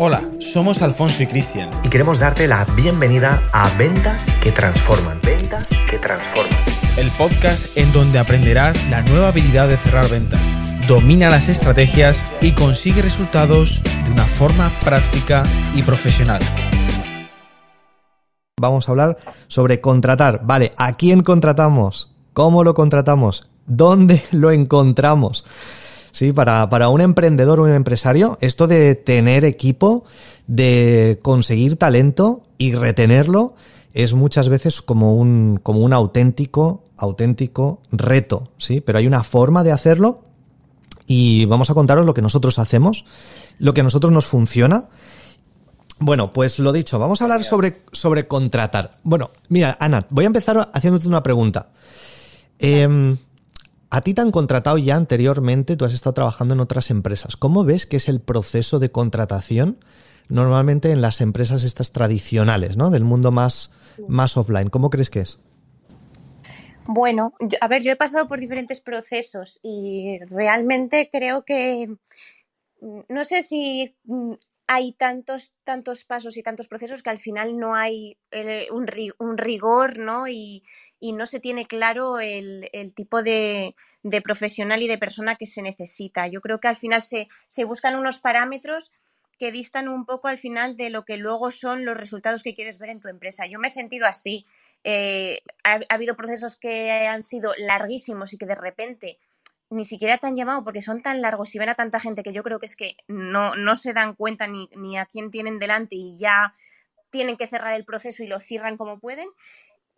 Hola, somos Alfonso y Cristian. Y queremos darte la bienvenida a Ventas que Transforman. Ventas que Transforman. El podcast en donde aprenderás la nueva habilidad de cerrar ventas. Domina las estrategias y consigue resultados de una forma práctica y profesional. Vamos a hablar sobre contratar. Vale, ¿a quién contratamos? ¿Cómo lo contratamos? ¿Dónde lo encontramos? Sí, para, para un emprendedor o un empresario, esto de tener equipo, de conseguir talento y retenerlo, es muchas veces como un, como un auténtico, auténtico reto, ¿sí? Pero hay una forma de hacerlo y vamos a contaros lo que nosotros hacemos, lo que a nosotros nos funciona. Bueno, pues lo dicho, vamos a hablar sobre, sobre contratar. Bueno, mira, Ana, voy a empezar haciéndote una pregunta. Eh, a ti te han contratado ya anteriormente, tú has estado trabajando en otras empresas. ¿Cómo ves que es el proceso de contratación normalmente en las empresas estas tradicionales, ¿no? Del mundo más, más offline. ¿Cómo crees que es? Bueno, a ver, yo he pasado por diferentes procesos y realmente creo que mm, no sé si mm, hay tantos, tantos pasos y tantos procesos que al final no hay eh, un, rigor, ¿no? Y, no se tiene claro el, tipo de, profesional y de persona que se necesita. Yo creo que al final se, buscan unos parámetros que distan un poco al final de lo que luego son los resultados que quieres ver en tu empresa. Yo me he sentido así. Eh, ha, habido procesos que han sido larguísimos y que de repente ni siquiera te han llamado porque son tan largos y ven a tanta gente que yo creo que es que no, no se dan cuenta ni, ni a quién tienen delante y ya tienen que cerrar el proceso y lo cierran como pueden.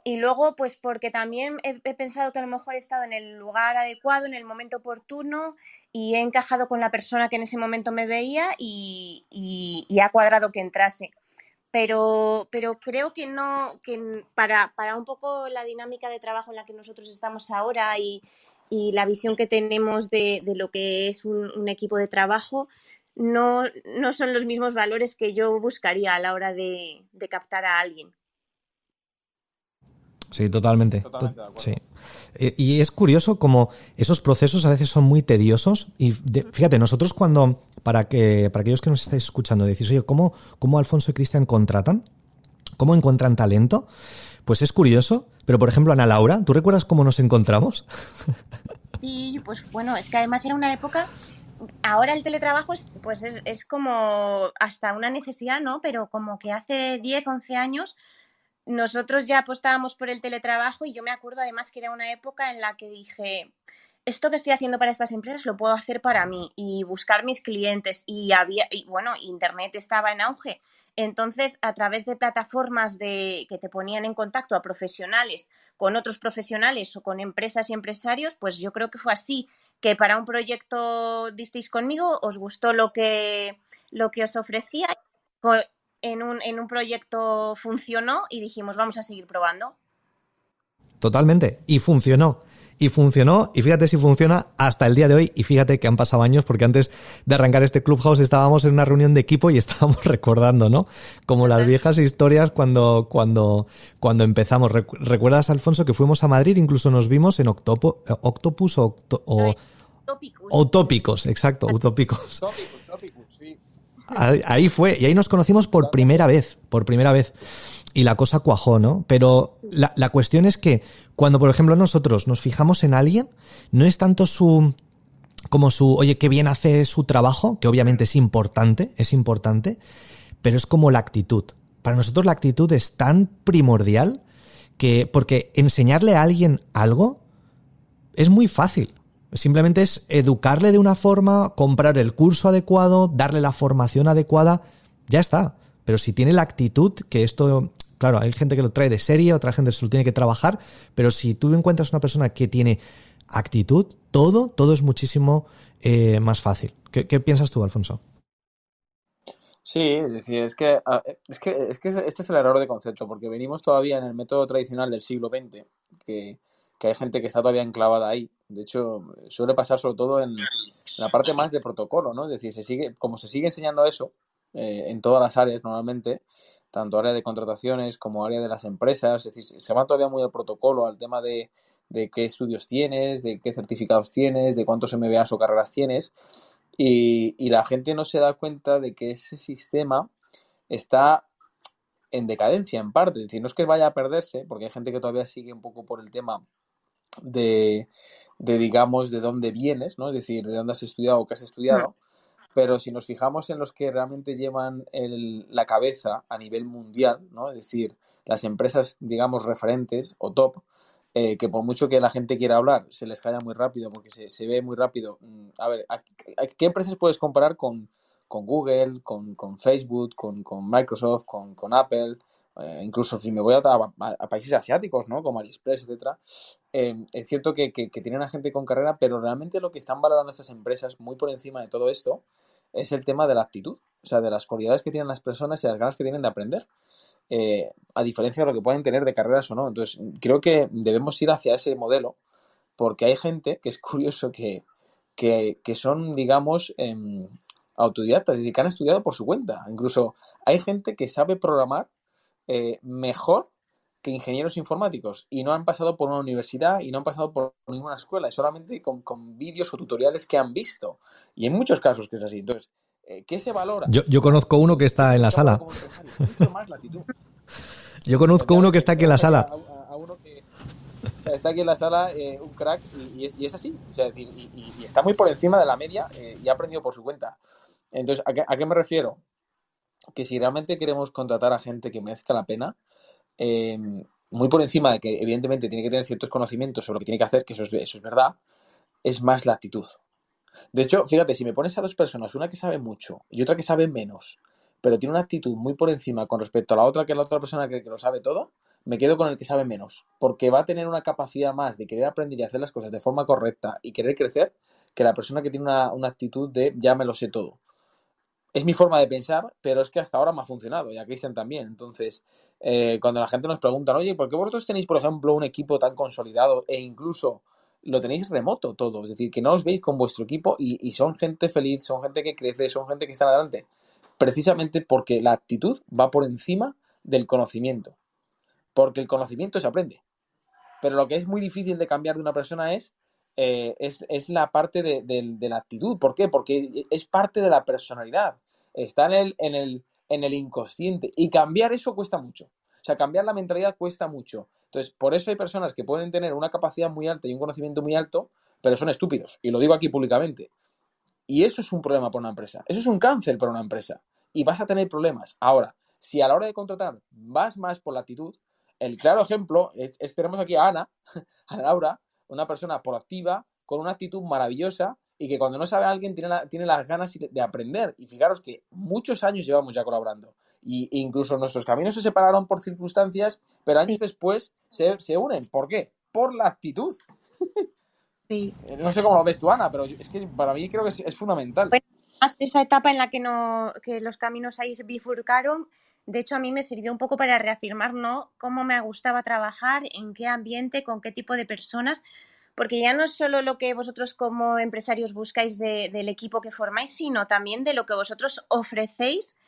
Y luego, pues porque también he, pensado que a lo mejor he estado en el lugar adecuado, en el momento oportuno y he encajado con la persona que en ese momento me veía y, y, ha cuadrado que entrase. Pero, pero creo que no, que para, para un poco la dinámica de trabajo en la que nosotros estamos ahora y, y la visión que tenemos de, lo que es un, equipo de trabajo no, no, son los mismos valores que yo buscaría a la hora de, captar a alguien. Sí, totalmente. sí. Eh, y es curioso como esos procesos a veces son muy tediosos. Y fíjate, nosotros cuando, para que, para aquellos que nos estáis escuchando, decís, oye, ¿cómo, cómo Alfonso y Cristian contratan? ¿Cómo encuentran talento? Pues es curioso, pero por ejemplo, Ana Laura, ¿tú recuerdas cómo nos encontramos? Sí, pues bueno, es que además era una época ahora el teletrabajo es, pues es, como hasta una necesidad, ¿no? Pero como que hace 10, 11 años nosotros ya apostábamos por el teletrabajo y yo me acuerdo además que era una época en la que dije, esto que estoy haciendo para estas empresas lo puedo hacer para mí y buscar mis clientes y había, y bueno, Internet estaba en auge. Entonces, a través de plataformas de, que te ponían en contacto a profesionales con otros profesionales o con empresas y empresarios, pues yo creo que fue así, que para un proyecto disteis conmigo, os gustó lo que, lo que os ofrecía, en un, en un proyecto funcionó y dijimos, vamos a seguir probando. Totalmente, y funcionó y funcionó. Y fíjate si funciona hasta el día de hoy. Y fíjate que han pasado años porque antes de arrancar este Clubhouse estábamos en una reunión de equipo y estábamos recordando, ¿no? Como las viejas historias cuando, cuando, cuando empezamos. ¿Recuerdas, Alfonso, que fuimos a Madrid? Incluso nos vimos en Octopo, Octopus o, o Utópicos, exacto, utópicos. Ahí fue, y ahí nos conocimos por primera vez, por primera vez. Y la cosa cuajó, ¿no? Pero la, la cuestión es que cuando, por ejemplo, nosotros nos fijamos en alguien, no es tanto su como su, oye, qué bien hace su trabajo, que obviamente es importante, es importante, pero es como la actitud. Para nosotros la actitud es tan primordial que, porque enseñarle a alguien algo es muy fácil. Simplemente es educarle de una forma, comprar el curso adecuado, darle la formación adecuada, ya está. Pero si tiene la actitud, que esto Claro, hay gente que lo trae de serie, otra gente se lo tiene que trabajar, pero si tú encuentras una persona que tiene actitud, todo, todo es muchísimo eh, más fácil. ¿Qué, piensas tú, Alfonso? Sí, es decir, es que, es que, es que este es el error de concepto, porque venimos todavía en el método tradicional del siglo XX, que, hay gente que está todavía enclavada ahí. De hecho, suele pasar sobre todo en la parte más de protocolo, ¿no? Es decir, se sigue, como se sigue enseñando eso eh, en todas las áreas normalmente, tanto área de contrataciones como área de las empresas, es decir, se va todavía muy al protocolo, al tema de, de qué estudios tienes, de qué certificados tienes, de cuántos MBAs o carreras tienes. Y, y la gente no se da cuenta de que ese sistema está en decadencia en parte. Es decir, no es que vaya a perderse, porque hay gente que todavía sigue un poco por el tema de, de digamos, de dónde vienes, ¿no? Es decir, de dónde has estudiado o qué has estudiado. Pero si nos fijamos en los que realmente llevan el, la cabeza a nivel mundial, ¿no? Es decir, las empresas, digamos, referentes o top, eh, que por mucho que la gente quiera hablar, se les calla muy rápido porque se, se ve muy rápido. Mm, a ver, ¿a, a qué empresas puedes comparar con, con Google, con, con Facebook, con, con, Microsoft, con, con Apple, eh, incluso si me voy a, a, países asiáticos, ¿no? Como AliExpress, etcétera, eh, es cierto que, tienen a gente con carrera, pero realmente lo que están valorando estas empresas muy por encima de todo esto es el tema de la actitud, o sea, de las cualidades que tienen las personas y las ganas que tienen de aprender. Eh, a diferencia de lo que pueden tener de carreras o no. Entonces, creo que debemos ir hacia ese modelo, porque hay gente que es curioso que, que, que son, digamos, eh, autodidactas, es decir, que han estudiado por su cuenta. Incluso hay gente que sabe programar eh, mejor que ingenieros informáticos y no han pasado por una universidad y no han pasado por ninguna escuela, es solamente con, con vídeos o tutoriales que han visto. Y en muchos casos que es así. Entonces, eh, ¿qué se valora? Yo, yo, conozco uno que está en la sala. Yo conozco uno que está aquí en la sala. A, a uno que está aquí en la sala, eh, un crack, y, y, es, y, es, así. O sea, y, y, está muy por encima de la media eh, y ha aprendido por su cuenta. Entonces, ¿a qué, ¿a qué, me refiero? Que si realmente queremos contratar a gente que merezca la pena, eh, muy por encima de que evidentemente tiene que tener ciertos conocimientos sobre lo que tiene que hacer, que eso es, eso es verdad, es más la actitud. De hecho, fíjate, si me pones a dos personas, una que sabe mucho y otra que sabe menos, pero tiene una actitud muy por encima con respecto a la otra que la otra persona que, que lo sabe todo, me quedo con el que sabe menos, porque va a tener una capacidad más de querer aprender y hacer las cosas de forma correcta y querer crecer que la persona que tiene una, una actitud de ya me lo sé todo es mi forma de pensar, pero es que hasta ahora me ha funcionado y a Cristian también. Entonces, eh, cuando la gente nos pregunta, oye, ¿por qué vosotros tenéis, por ejemplo, un equipo tan consolidado e incluso lo tenéis remoto todo? Es decir, que no os veis con vuestro equipo y, y son gente feliz, son gente que crece, son gente que está adelante. Precisamente porque la actitud va por encima del conocimiento. Porque el conocimiento se aprende. Pero lo que es muy difícil de cambiar de una persona es eh, es, es, la parte de, de, la actitud. ¿Por qué? Porque es parte de la personalidad. Está en el, en, el, en el inconsciente. Y cambiar eso cuesta mucho. O sea, cambiar la mentalidad cuesta mucho. Entonces, por eso hay personas que pueden tener una capacidad muy alta y un conocimiento muy alto, pero son estúpidos. Y lo digo aquí públicamente. Y eso es un problema para una empresa. Eso es un cáncer para una empresa. Y vas a tener problemas. Ahora, si a la hora de contratar vas más por la actitud, el claro ejemplo es, es tenemos aquí a Ana, a Laura, una persona proactiva, con una actitud maravillosa y que cuando no sabe a alguien tiene, la, tiene las ganas de aprender. Y fijaros que muchos años llevamos ya colaborando. Y incluso nuestros caminos se separaron por circunstancias, pero años después se, se unen. ¿Por qué? Por la actitud. Sí. No sé cómo lo ves tú, Ana, pero es que para mí creo que es, es fundamental. Bueno, esa etapa en la que, no, que los caminos ahí se bifurcaron, de hecho, a mí me sirvió un poco para reafirmar ¿no? cómo me gustaba trabajar, en qué ambiente, con qué tipo de personas, porque ya no es solo lo que vosotros como empresarios buscáis de, del equipo que formáis, sino también de lo que vosotros ofrecéis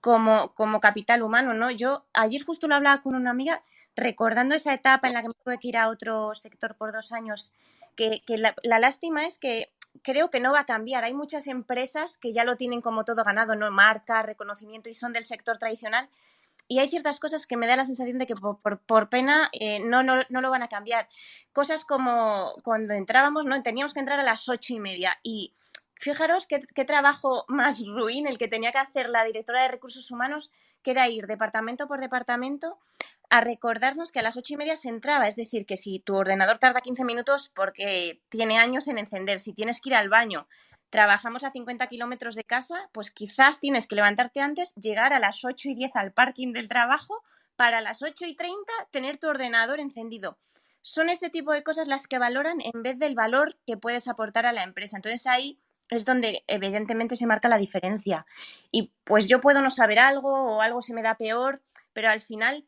como, como capital humano. ¿no? Yo ayer justo lo hablaba con una amiga recordando esa etapa en la que me tuve que ir a otro sector por dos años, que, que la lástima es que creo que no va a cambiar. Hay muchas empresas que ya lo tienen como todo ganado, no marca, reconocimiento y son del sector tradicional. Y hay ciertas cosas que me da la sensación de que por, por, por pena eh, no, no, no, lo van a cambiar. Cosas como cuando entrábamos, ¿no? Teníamos que entrar a las ocho y media y fijaros qué, qué, trabajo más ruin el que tenía que hacer la directora de recursos humanos, que era ir departamento por departamento a recordarnos que a las ocho y media se entraba. Es decir, que si tu ordenador tarda 15 minutos porque tiene años en encender, si tienes que ir al baño, trabajamos a 50 kilómetros de casa, pues quizás tienes que levantarte antes, llegar a las 8 y 10 al parking del trabajo para las 8 y 30 tener tu ordenador encendido. Son ese tipo de cosas las que valoran en vez del valor que puedes aportar a la empresa. Entonces ahí es donde evidentemente se marca la diferencia. Y pues yo puedo no saber algo o algo se me da peor, pero al final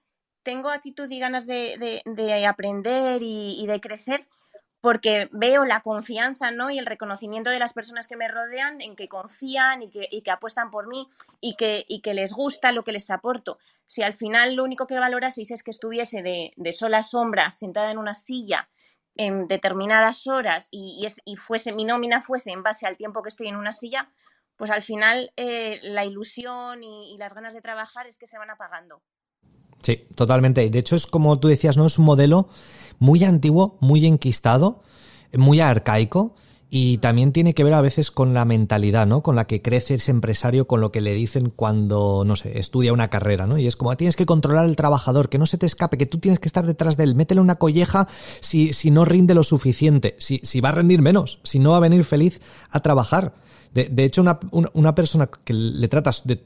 tengo actitud y ganas de, de, de aprender y, de crecer porque veo la confianza ¿no? y el reconocimiento de las personas que me rodean en que confían y que, que apuestan por mí y que, y que, les gusta lo que les aporto. Si al final lo único que valoraseis es que estuviese de, de sola sombra, sentada en una silla, en determinadas horas y, y, fuese mi nómina fuese en base al tiempo que estoy en una silla, pues al final eh, la ilusión y, las ganas de trabajar es que se van apagando. Sí, totalmente. De hecho, es como tú decías, ¿no? Es un modelo muy antiguo, muy enquistado, muy arcaico. Y también tiene que ver a veces con la mentalidad, ¿no? Con la que crece ese empresario, con lo que le dicen cuando, no sé, estudia una carrera, ¿no? Y es como, ah, tienes que controlar al trabajador, que no se te escape, que tú tienes que estar detrás de él, métele una colleja si, si no rinde lo suficiente, si, si va a rendir menos, si no va a venir feliz a trabajar. De, de hecho, una, una, persona que le tratas de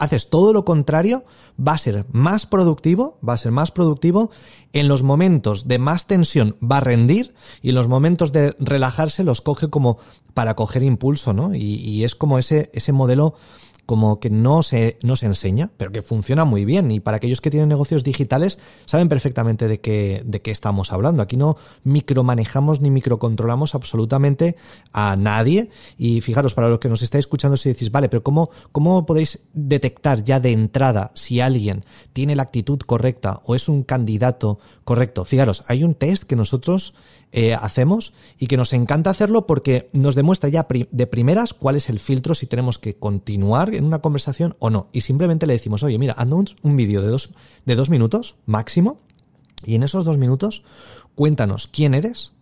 haces todo lo contrario, va a ser más productivo, va a ser más productivo, en los momentos de más tensión va a rendir y en los momentos de relajarse los coge como para coger impulso, ¿no? Y, y es como ese, ese modelo como que no se, no se enseña, pero que funciona muy bien. Y para aquellos que tienen negocios digitales, saben perfectamente de qué, de qué estamos hablando. Aquí no micromanejamos ni microcontrolamos absolutamente a nadie. Y fijaros, para los que nos estáis escuchando, si decís, vale, pero ¿cómo, cómo podéis detectar ya de entrada si alguien tiene la actitud correcta o es un candidato correcto? Fijaros, hay un test que nosotros eh, hacemos y que nos encanta hacerlo porque nos demuestra ya de primeras cuál es el filtro si tenemos que continuar en una conversación o no. Y simplemente le decimos, oye, mira, anda un, vídeo de dos, de dos minutos máximo y en esos dos minutos cuéntanos quién eres,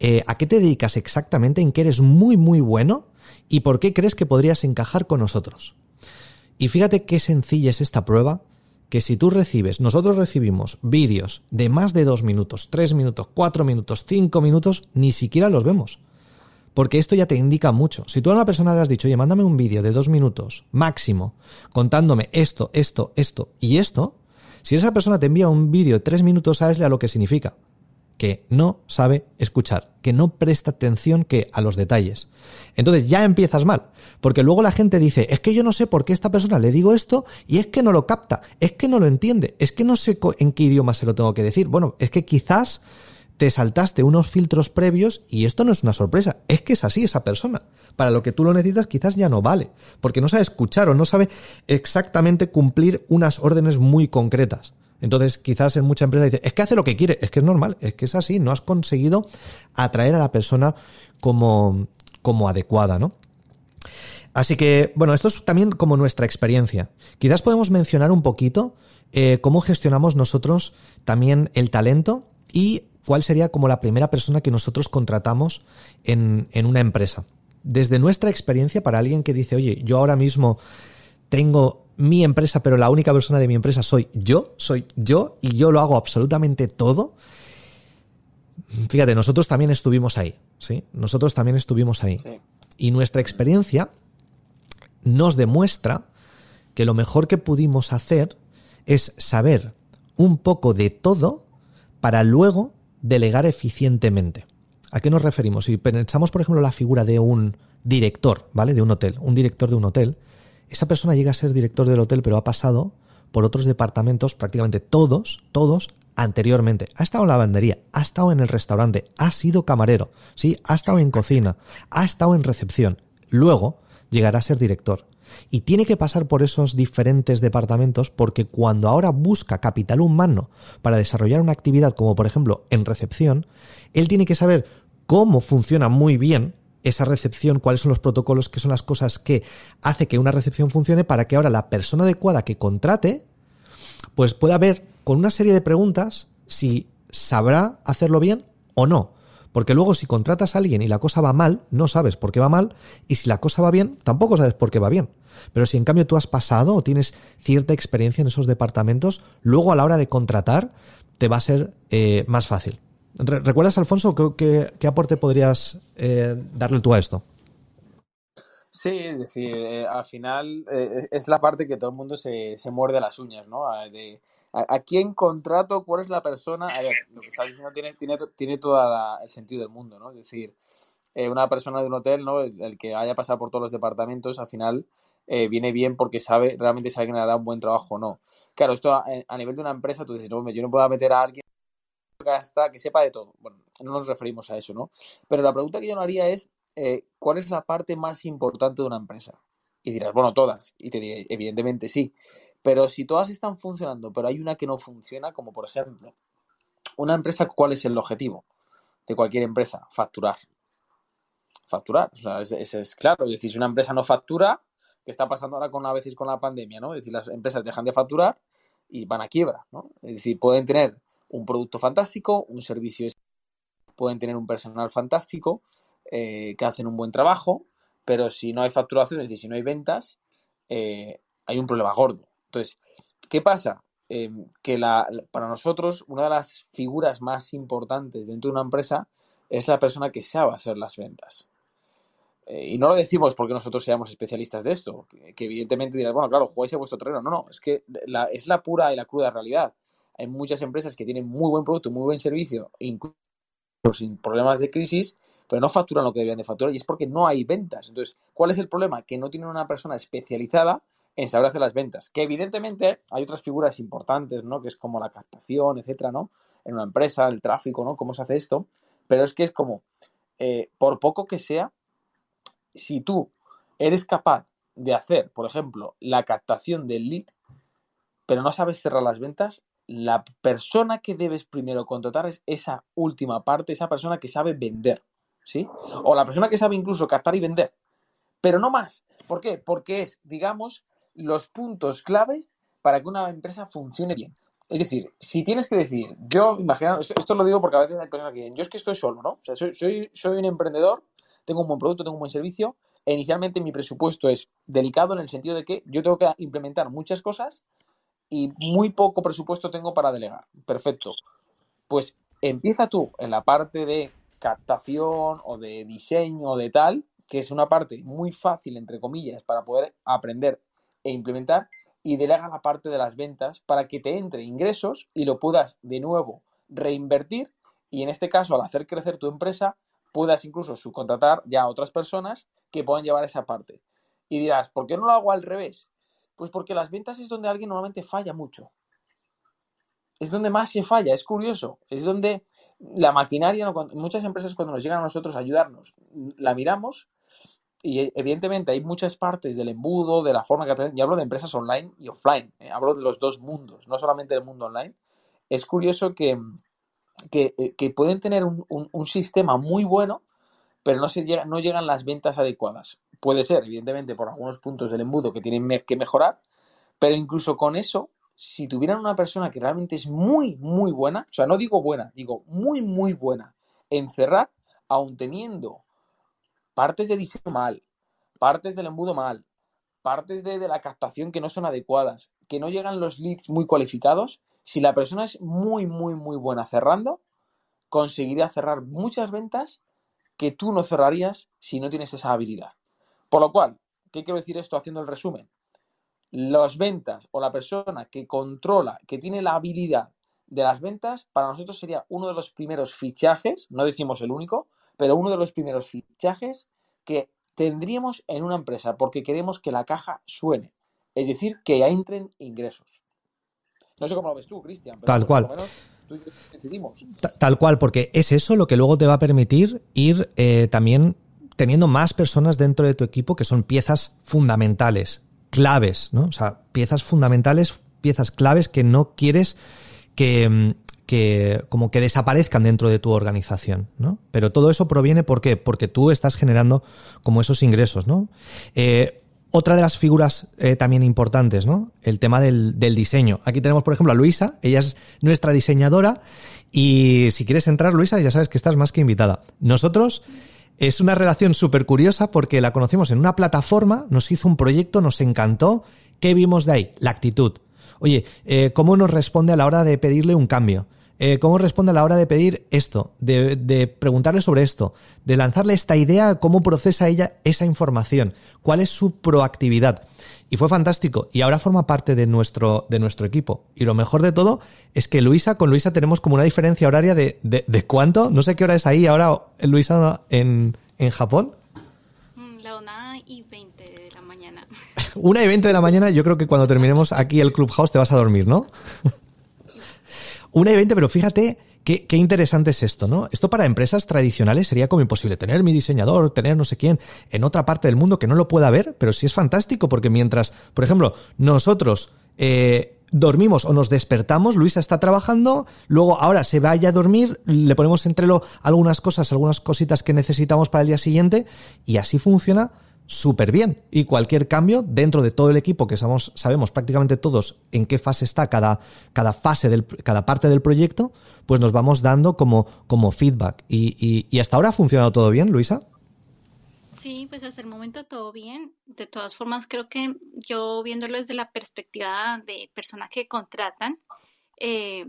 eh, a qué te dedicas exactamente, en qué eres muy, muy bueno y por qué crees que podrías encajar con nosotros. Y fíjate qué sencilla es esta prueba que si tú recibes, nosotros recibimos vídeos de más de dos minutos, tres minutos, cuatro minutos, cinco minutos, ni siquiera los vemos. Porque esto ya te indica mucho. Si tú a una persona le has dicho, oye, mándame un vídeo de dos minutos máximo, contándome esto, esto, esto y esto, si esa persona te envía un vídeo de tres minutos, sabes a lo que significa que no sabe escuchar, que no presta atención que a los detalles. Entonces ya empiezas mal, porque luego la gente dice, es que yo no sé por qué esta persona le digo esto y es que no lo capta, es que no lo entiende, es que no sé en qué idioma se lo tengo que decir. Bueno, es que quizás te saltaste unos filtros previos y esto no es una sorpresa, es que es así esa persona. Para lo que tú lo necesitas quizás ya no vale, porque no sabe escuchar o no sabe exactamente cumplir unas órdenes muy concretas. Entonces, quizás en mucha empresa dice, es que hace lo que quiere, es que es normal, es que es así, no has conseguido atraer a la persona como, como adecuada, ¿no? Así que, bueno, esto es también como nuestra experiencia. Quizás podemos mencionar un poquito eh, cómo gestionamos nosotros también el talento y cuál sería como la primera persona que nosotros contratamos en, en una empresa. Desde nuestra experiencia, para alguien que dice, oye, yo ahora mismo tengo mi empresa, pero la única persona de mi empresa soy yo, soy yo y yo lo hago absolutamente todo. Fíjate, nosotros también estuvimos ahí, ¿sí? Nosotros también estuvimos ahí. Y nuestra experiencia nos demuestra que lo mejor que pudimos hacer es saber un poco de todo para luego delegar eficientemente. ¿A qué nos referimos? Si pensamos, por ejemplo, la figura de un director, ¿vale? De un hotel, un director de un hotel, esa persona llega a ser director del hotel, pero ha pasado por otros departamentos, prácticamente todos, todos, anteriormente. Ha estado en la lavandería, ha estado en el restaurante, ha sido camarero, sí, ha estado en cocina, ha estado en recepción. Luego llegará a ser director. Y tiene que pasar por esos diferentes departamentos porque cuando ahora busca capital humano para desarrollar una actividad como por ejemplo en recepción, él tiene que saber cómo funciona muy bien esa recepción, cuáles son los protocolos, qué son las cosas que hace que una recepción funcione para que ahora la persona adecuada que contrate, pues pueda ver con una serie de preguntas si sabrá hacerlo bien o no. Porque luego si contratas a alguien y la cosa va mal, no sabes por qué va mal, y si la cosa va bien, tampoco sabes por qué va bien. Pero si en cambio tú has pasado o tienes cierta experiencia en esos departamentos, luego a la hora de contratar te va a ser eh, más fácil. ¿Recuerdas, Alfonso, qué, aporte podrías eh, darle tú a esto? Sí, es decir, eh, al final eh, es la parte que todo el mundo se, se muerde las uñas, ¿no? A, de, a, quién contrato? ¿Cuál es la persona? A ver, lo que estás diciendo tiene, tiene, tiene todo el sentido del mundo, ¿no? Es decir, una persona de un hotel, ¿no? El, que haya pasado por todos los departamentos, al final viene bien porque sabe, realmente si alguien le da un buen trabajo o no. Claro, esto a, a, nivel de una empresa, tú dices, no, yo no puedo meter a alguien que que sepa de todo. Bueno, no nos referimos a eso, ¿no? Pero la pregunta que yo no haría es, eh, ¿cuál es la parte más importante de una empresa? Y dirás, bueno, todas. Y te diré, evidentemente sí. Pero si todas están funcionando, pero hay una que no funciona, como por ejemplo, una empresa, ¿cuál es el objetivo? de cualquier empresa? Facturar. Facturar. O sea, es, es, claro. Es decir, si una empresa no factura, ¿qué está pasando ahora con a veces con la pandemia, ¿no? Es decir, las empresas dejan de facturar y van a quiebra, ¿no? Es decir, pueden tener un producto fantástico, un servicio pueden tener un personal fantástico, eh, que hacen un buen trabajo, pero si no hay facturación, es decir, si no hay ventas, eh, hay un problema gordo. Entonces, ¿qué pasa? Em, que la, para nosotros una de las figuras más importantes dentro de una empresa es la persona que sabe hacer las ventas. Eh, y no lo decimos porque nosotros seamos especialistas de esto, que, evidentemente dirás, bueno, claro, jugáis a vuestro terreno. No, no, es que la, es la pura y la cruda realidad. Hay muchas empresas que tienen muy buen producto, muy buen servicio, incluso sin problemas de crisis, pero no facturan lo que deberían de facturar y es porque no hay ventas. Entonces, ¿cuál es el problema? Que no tienen una persona especializada en saber hacer las ventas. Que evidentemente hay otras figuras importantes, ¿no? Que es como la captación, etcétera, ¿no? En una empresa, el tráfico, ¿no? ¿Cómo se hace esto? Pero es que es como, eh, por poco que sea, si tú eres capaz de hacer, por ejemplo, la captación del lead, pero no sabes cerrar las ventas, la persona que debes primero contratar es esa última parte, esa persona que sabe vender, ¿sí? O la persona que sabe incluso captar y vender, pero no más. ¿Por qué? Porque es, digamos, los puntos clave para que una empresa funcione bien. Es decir, si tienes que decir, yo, imagino, esto, lo digo porque a veces hay personas que dicen, yo es que estoy solo, ¿no? O sea, soy, soy, soy un emprendedor, tengo un buen producto, tengo un buen servicio, e inicialmente mi presupuesto es delicado en el sentido de que yo tengo que implementar muchas cosas y muy poco presupuesto tengo para delegar. Perfecto. Pues empieza tú en la parte de captación o de diseño o de tal, que es una parte muy fácil, entre comillas, para poder aprender e implementar, y delega la parte de las ventas para que te entre ingresos y lo puedas de nuevo reinvertir y en este caso al hacer crecer tu empresa puedas incluso subcontratar ya a otras personas que puedan llevar esa parte. Y dirás, ¿por qué no lo hago al revés? Pues porque las ventas es donde alguien normalmente falla mucho. Es donde más se falla, es curioso. Es donde la maquinaria, muchas empresas cuando nos llegan a nosotros a ayudarnos, la miramos y evidentemente hay muchas partes del embudo, de la forma que... Y hablo de empresas online y offline, ¿eh? hablo de los dos mundos, no solamente del mundo online. Es curioso que, que, eh, pueden tener un, sistema muy bueno, pero no, se no llegan las ventas adecuadas. Puede ser, evidentemente, por algunos puntos del embudo que tienen que mejorar, pero incluso con eso, si tuvieran una persona que realmente es muy, muy buena, o sea, no digo buena, digo muy, muy buena en cerrar, aun teniendo partes de diseño mal, partes del embudo mal, partes de, de, la captación que no son adecuadas, que no llegan los leads muy cualificados, si la persona es muy, muy, muy buena cerrando, conseguiría cerrar muchas ventas que tú no cerrarías si no tienes esa habilidad. Por lo cual, ¿qué quiero decir esto haciendo el resumen? Las ventas o la persona que controla, que tiene la habilidad de las ventas, para nosotros sería uno de los primeros fichajes, no decimos el único, pero uno de los primeros fichajes que tendríamos en una empresa porque queremos que la caja suene, es decir, que entren ingresos. No sé cómo lo ves tú, Cristian. Tal cual. Tal cual, porque es eso lo que luego te va a permitir ir eh, también teniendo más personas dentro de tu equipo que son piezas fundamentales, claves, ¿no? O sea, piezas fundamentales, piezas claves que no quieres que, mm, que como que desaparezcan dentro de tu organización, ¿no? Pero todo eso proviene ¿por qué? Porque tú estás generando como esos ingresos, ¿no? Eh, otra de las figuras eh, también importantes, ¿no? El tema del, del, diseño. Aquí tenemos, por ejemplo, a Luisa, ella es nuestra diseñadora y si quieres entrar, Luisa, ya sabes que estás más que invitada. Nosotros es una relación súper curiosa porque la conocimos en una plataforma, nos hizo un proyecto, nos encantó. ¿Qué vimos de ahí? La actitud. Oye, eh, ¿cómo nos responde a la hora de pedirle un cambio? Eh, ¿Cómo responde a la hora de pedir esto? De, de, preguntarle sobre esto, de lanzarle esta idea, cómo procesa ella esa información, cuál es su proactividad. Y fue fantástico. Y ahora forma parte de nuestro, de nuestro equipo. Y lo mejor de todo es que Luisa, con Luisa tenemos como una diferencia horaria de, de, cuánto. No sé qué hora es ahí ahora, Luisa, en, en Japón. Mm, la una y veinte de la mañana. una y veinte de la mañana, yo creo que cuando terminemos aquí el Clubhouse te vas a dormir, ¿no? una y veinte, pero fíjate Qué, interesante es esto, ¿no? Esto para empresas tradicionales sería como imposible. Tener mi diseñador, tener no sé quién en otra parte del mundo que no lo pueda ver, pero sí es fantástico porque mientras, por ejemplo, nosotros eh, dormimos o nos despertamos, Luisa está trabajando, luego ahora se vaya a dormir, le ponemos entre lo algunas cosas, algunas cositas que necesitamos para el día siguiente y así funciona súper bien. Y cualquier cambio dentro de todo el equipo, que sabemos, prácticamente todos en qué fase está cada, cada fase, del, cada parte del proyecto, pues nos vamos dando como, como feedback. Y, y hasta ahora ha funcionado todo bien, Luisa. Sí, pues hasta el momento todo bien. De todas formas, creo que yo viéndolo desde la perspectiva de personas que contratan, eh,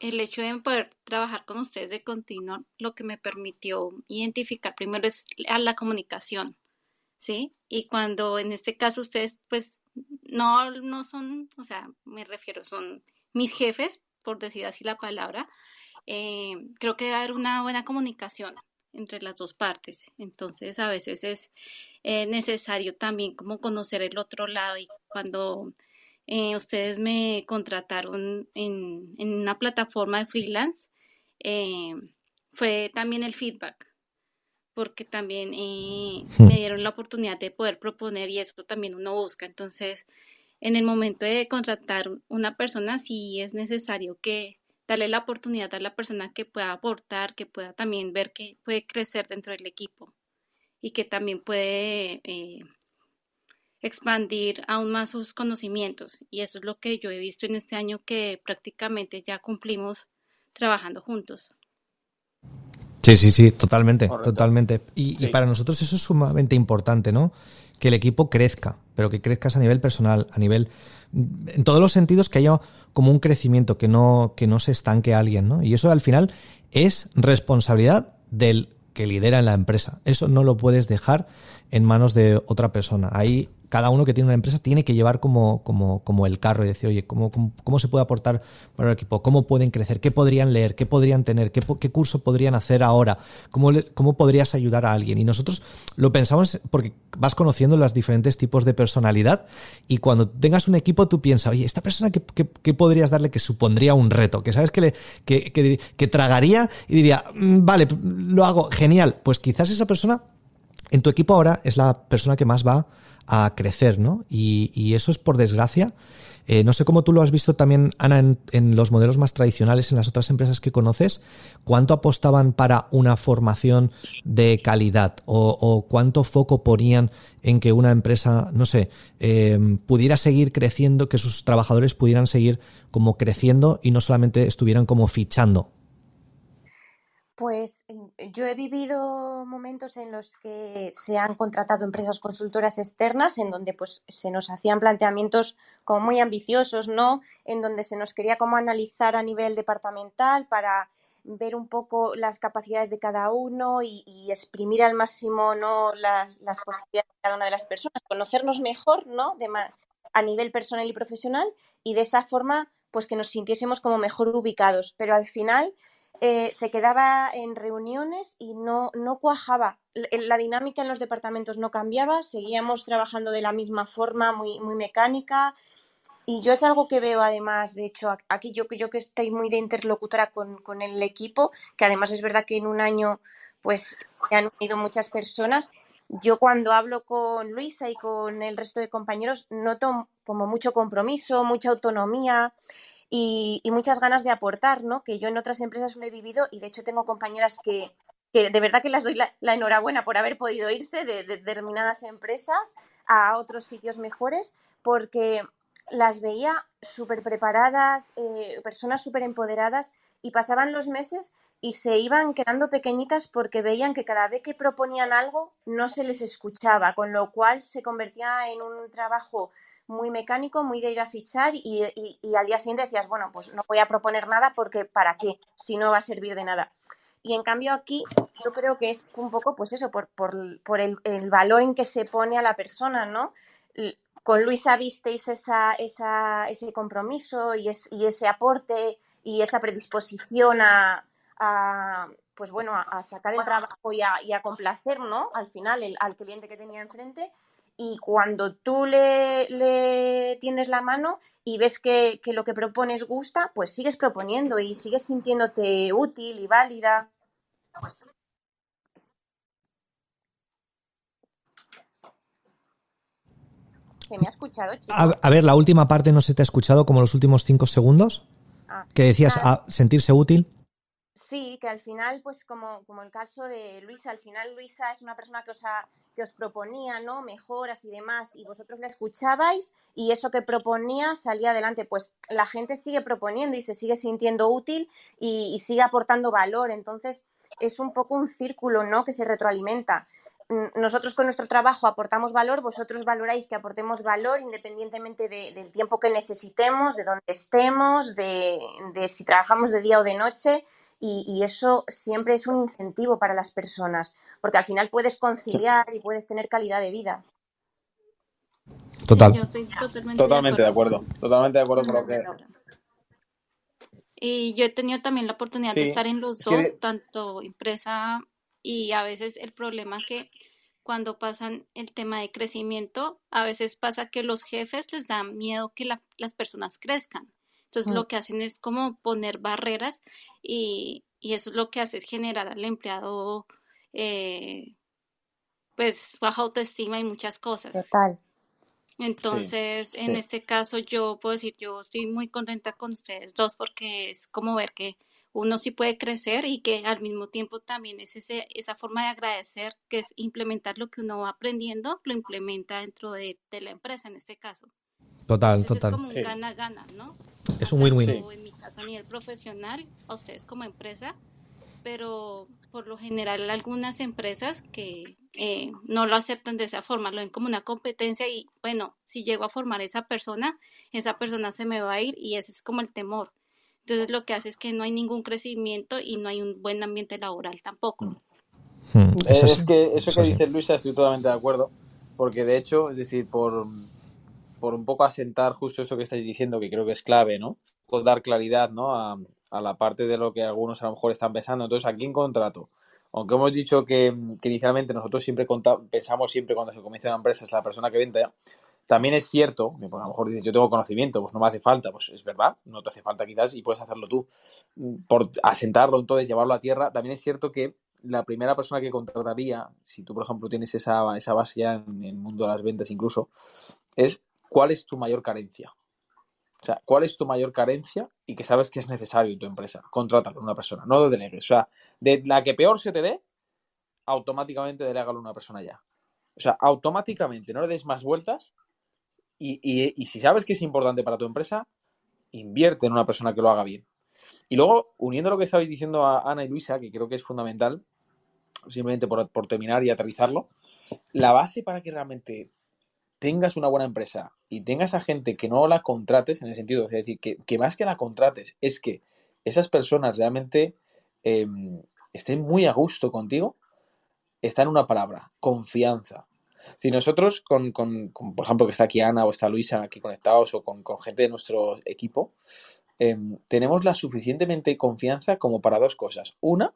el hecho de poder trabajar con ustedes de continuo, lo que me permitió identificar primero es la comunicación, ¿sí? Y cuando en este caso ustedes, pues, no, no son, o sea, me refiero, son mis jefes, por decir así la palabra, eh, creo que debe haber una buena comunicación entre las dos partes. Entonces, a veces es eh, necesario también como conocer el otro lado y cuando eh, ustedes me contrataron en, una plataforma de freelance, eh, fue también el feedback, porque también hmm. me dieron la oportunidad de poder proponer y eso también uno busca. Entonces, en el momento de contratar una persona, sí es necesario que darle la oportunidad a la persona que pueda aportar, que pueda también ver que puede crecer dentro del equipo y que también puede eh, expandir aún más sus conocimientos. Y eso es lo que yo he visto en este año que prácticamente ya cumplimos trabajando juntos. Sí, sí, sí, totalmente, totalmente. Y, y, para nosotros eso es sumamente importante, ¿no? Que el equipo crezca, pero que crezcas a nivel personal, a nivel en todos los sentidos que haya como un crecimiento, que no, que no se estanque alguien, ¿no? Y eso al final es responsabilidad del que lidera en la empresa. Eso no lo puedes dejar en manos de otra persona. Ahí cada uno que tiene una empresa tiene que llevar como, como, como el carro y decir, oye, ¿cómo, cómo, se puede aportar para el equipo? ¿Cómo pueden crecer? ¿Qué podrían leer? ¿Qué podrían tener? ¿Qué, qué curso podrían hacer ahora? ¿Cómo, ¿Cómo podrías ayudar a alguien? Y nosotros lo pensamos porque vas conociendo los diferentes tipos de personalidad y cuando tengas un equipo tú piensas, oye, esta persona, ¿qué, qué, podrías darle que supondría un reto? Que sabes que, le, que, que, que tragaría y diría, mm, vale, lo hago, genial. Pues quizás esa persona en tu equipo ahora es la persona que más va a crecer, ¿no? Y, eso es por desgracia. Eh, no sé cómo tú lo has visto también, Ana, en, los modelos más tradicionales, en las otras empresas que conoces, cuánto apostaban para una formación de calidad o, cuánto foco ponían en que una empresa, no sé, eh, pudiera seguir creciendo, que sus trabajadores pudieran seguir como creciendo y no solamente estuvieran como fichando pues yo he vivido momentos en los que se han contratado empresas consultoras externas en donde pues se nos hacían planteamientos como muy ambiciosos, ¿no? En donde se nos quería como analizar a nivel departamental para ver un poco las capacidades de cada uno y, exprimir al máximo ¿no? las, las, posibilidades de cada una de las personas, conocernos mejor, ¿no? De a nivel personal y profesional y de esa forma pues que nos sintiésemos como mejor ubicados. Pero al final eh, se quedaba en reuniones y no, no cuajaba. La dinámica en los departamentos no cambiaba, seguíamos trabajando de la misma forma, muy, muy mecánica. Y yo es algo que veo además, de hecho, aquí yo, yo que estoy muy de interlocutora con, con el equipo, que además es verdad que en un año pues se han unido muchas personas. Yo cuando hablo con Luisa y con el resto de compañeros noto como mucho compromiso, mucha autonomía y, muchas ganas de aportar, ¿no? Que yo en otras empresas lo he vivido y de hecho tengo compañeras que, que de verdad que las doy la, enhorabuena por haber podido irse de, determinadas empresas a otros sitios mejores porque las veía súper preparadas, eh, personas súper empoderadas y pasaban los meses y se iban quedando pequeñitas porque veían que cada vez que proponían algo no se les escuchaba, con lo cual se convertía en un trabajo muy mecánico, muy de ir a fichar y, al día siguiente decías, bueno, pues no voy a proponer nada porque ¿para qué? Si no va a servir de nada. Y en cambio aquí yo creo que es un poco pues eso, por, por, el, valor en que se pone a la persona, ¿no? Con Luisa visteis esa, esa, ese compromiso y, y, ese aporte y esa predisposición a, pues bueno, a, sacar el trabajo y a, y a complacer, ¿no? Al final el, al cliente que tenía enfrente y cuando tú le, le tiendes la mano y ves que, lo que propones gusta, pues sigues proponiendo y sigues sintiéndote útil y válida. ¿Se me ha escuchado, chicos? A, ver, la última parte no se te ha escuchado como los últimos cinco segundos. Ah, Que decías nada. a sentirse útil. Sí, que al final, pues como, como el caso de Luisa, al final Luisa es una persona que os, ha- que os proponía, ¿no? Mejoras y demás, y vosotros la escuchabais y eso que proponía salía adelante. Pues la gente sigue proponiendo y se sigue sintiendo útil y, y sigue aportando valor. Entonces, es un poco un círculo, ¿no? Que se retroalimenta. Nosotros con nuestro trabajo aportamos valor, vosotros valoráis que aportemos valor independientemente de- del tiempo que necesitemos, de dónde estemos, de, de si trabajamos de día o de noche y, y eso siempre es un incentivo para las personas, porque al final puedes conciliar y puedes tener calidad de vida. Total. Sí, yo estoy totalmente, Totalmente de acuerdo. Totalmente de acuerdo con lo que. Y yo he tenido también la oportunidad de estar en los dos, tanto empresa y a veces el problema que cuando pasan el tema de crecimiento, a veces pasa que los jefes les da miedo que la- las personas crezcan. Entonces Mm. lo que hacen es como poner barreras y, y eso es lo que hace es generar al empleado eh, pues baja autoestima y muchas cosas. Total. Entonces, en sí. este caso, yo puedo decir, yo estoy muy contenta con ustedes dos porque es como ver que uno sí puede crecer y que al mismo tiempo también es ese, esa forma de agradecer, que es implementar lo que uno va aprendiendo, lo implementa dentro de, de la empresa en este caso. Total, Entonces, total. es como un Sí. gana-gana, ¿no? Es un win-win. En mi caso a nivel profesional, a ustedes como empresa, pero por lo general algunas empresas que eh, no lo aceptan de esa forma, lo ven como una competencia y bueno, si llego a formar esa persona, esa persona se me va a ir y ese es como el temor. Entonces lo que hace es que no hay ningún crecimiento y no hay un buen ambiente laboral tampoco. Hmm, eso es que eso eso que sí. dice Luisa estoy totalmente de acuerdo, porque de hecho, es decir, por, por un poco asentar justo esto que estáis diciendo, que creo que es clave, ¿no? Por dar claridad, ¿no? A, a la parte de lo que algunos a lo mejor están pensando. Entonces, aquí en contrato, aunque hemos dicho que, que inicialmente nosotros siempre pensamos siempre cuando se comienza una empresa es la persona que vende, también es cierto, pues, a lo mejor dices, yo tengo conocimiento, pues no me hace falta, pues es verdad, no te hace falta quizás y puedes hacerlo tú. Por asentarlo, entonces, llevarlo a tierra, también es cierto que la primera persona que contrataría, si tú, por ejemplo, tienes esa, esa base ya en el mundo de las ventas incluso, es cuál es tu mayor carencia. O sea, ¿cuál es tu mayor carencia y que sabes que es necesario en tu empresa? Contrátalo a una persona, no lo delegues. O sea, de la que peor se te dé, automáticamente delégalo a una persona ya. O sea, automáticamente, no le des más vueltas y, si sabes que es importante para tu empresa, invierte en una persona que lo haga bien. Y luego, uniendo lo que estabais diciendo a Ana y Luisa, que creo que es fundamental, simplemente por, por terminar y aterrizarlo, la base para que realmente tengas una buena empresa y tengas a gente que no la contrates, en el sentido, es decir, que, más que la contrates, es que esas personas realmente eh, estén muy a gusto contigo, está en una palabra, confianza. Si nosotros, con, con- con, por ejemplo, que está aquí Ana o está Luisa aquí conectados o con, con gente de nuestro equipo, eh, tenemos la suficientemente confianza como para dos cosas. Una,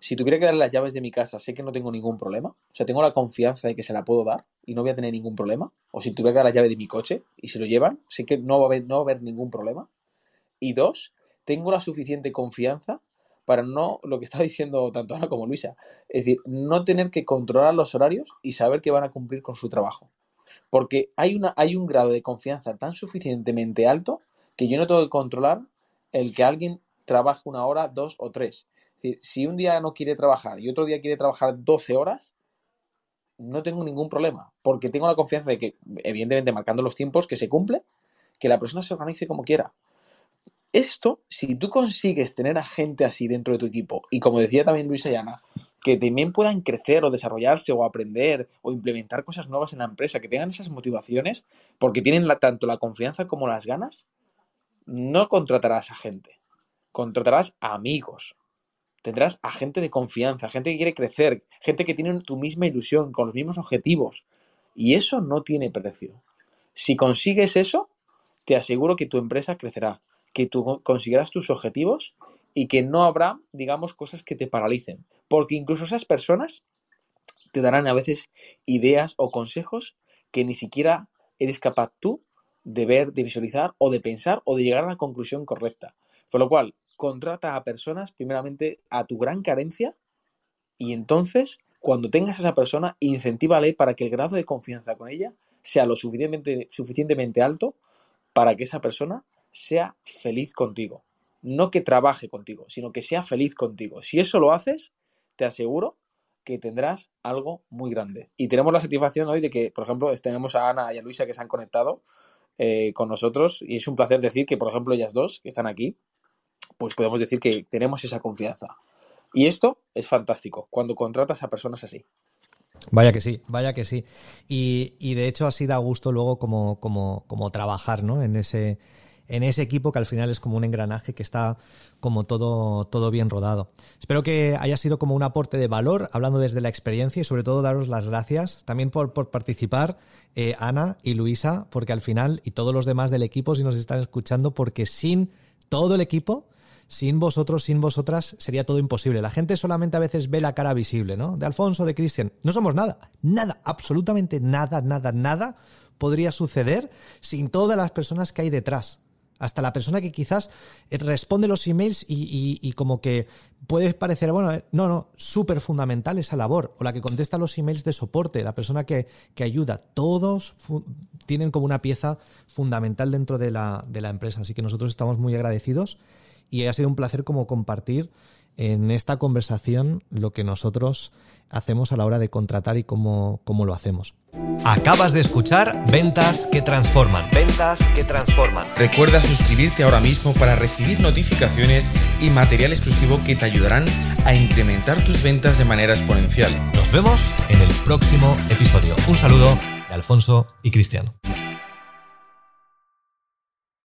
si tuviera que dar las llaves de mi casa, sé que no tengo ningún problema. O sea, tengo la confianza de que se la puedo dar y no voy a tener ningún problema. O si tuviera que dar la llave de mi coche y se lo llevan, sé que no va a haber, no va a haber ningún problema. Y dos, tengo la suficiente confianza para no, lo que estaba diciendo tanto Ana como Luisa, es decir, no tener que controlar los horarios y saber que van a cumplir con su trabajo. Porque hay, una, hay un grado de confianza tan suficientemente alto que yo no tengo que controlar el que alguien trabaje una hora, dos o tres. Es decir, si un día no quiere trabajar y otro día quiere trabajar 12 horas, no tengo ningún problema, porque tengo la confianza de que, evidentemente, marcando los tiempos que se cumple, que la persona se organice como quiera. Esto, si tú consigues tener a gente así dentro de tu equipo, y como decía también Luisa y Ana, que también puedan crecer o desarrollarse o aprender o implementar cosas nuevas en la empresa, que tengan esas motivaciones, porque tienen la- tanto la confianza como las ganas, no contratarás a gente, contratarás a amigos, tendrás a gente de confianza, gente que quiere crecer, gente que tiene tu misma ilusión, con los mismos objetivos. Y eso no tiene precio. Si consigues eso, te aseguro que tu empresa crecerá, que tú conseguirás tus objetivos y que no habrá, digamos, cosas que te paralicen. Porque incluso esas personas te darán a veces ideas o consejos que ni siquiera eres capaz tú de ver, de visualizar o de pensar o de llegar a la conclusión correcta. Por lo cual, contrata a personas primeramente a tu gran carencia y entonces, cuando tengas a esa persona, incentívale para que el grado de confianza con ella sea lo suficientemente alto para que esa persona sea feliz contigo. No que trabaje contigo, sino que sea feliz contigo. Si eso lo haces, te aseguro que tendrás algo muy grande. Y tenemos la satisfacción hoy de que, por ejemplo, tenemos a Ana y a Luisa que se han conectado eh, con nosotros y es un placer decir que, por ejemplo, ellas dos que están aquí, pues podemos decir que tenemos esa confianza. Y esto es fantástico cuando contratas a personas así. Vaya que sí, vaya que sí. Y, y de hecho así da gusto luego como, como, como trabajar, ¿no? En ese, en ese equipo que al final es como un engranaje que está como todo, todo bien rodado. Espero que haya sido como un aporte de valor, hablando desde la experiencia y sobre todo daros las gracias también por, por participar, eh, Ana y Luisa, porque al final, y todos los demás del equipo, si nos están escuchando, porque sin todo el equipo, sin vosotros, sin vosotras, sería todo imposible. La gente solamente a veces ve la cara visible, ¿no? De Alfonso, de Cristian. No somos nada, nada, absolutamente nada, nada, nada podría suceder sin todas las personas que hay detrás hasta la persona que quizás eh, responde los emails y, como que puede parecer, bueno, eh, no, no, súper fundamental esa labor, o la que contesta los emails de soporte, la persona que, ayuda, todos tienen como una pieza fundamental dentro de la, de la empresa, así que nosotros estamos muy agradecidos y ha sido un placer como compartir en esta conversación lo que nosotros hacemos a la hora de contratar y cómo, cómo lo hacemos. Acabas de escuchar Ventas que Transforman. Ventas que Transforman. Recuerda suscribirte ahora mismo para recibir notificaciones y material exclusivo que te ayudarán a incrementar tus ventas de manera exponencial. Nos vemos en el próximo episodio. Un saludo de Alfonso y Cristiano.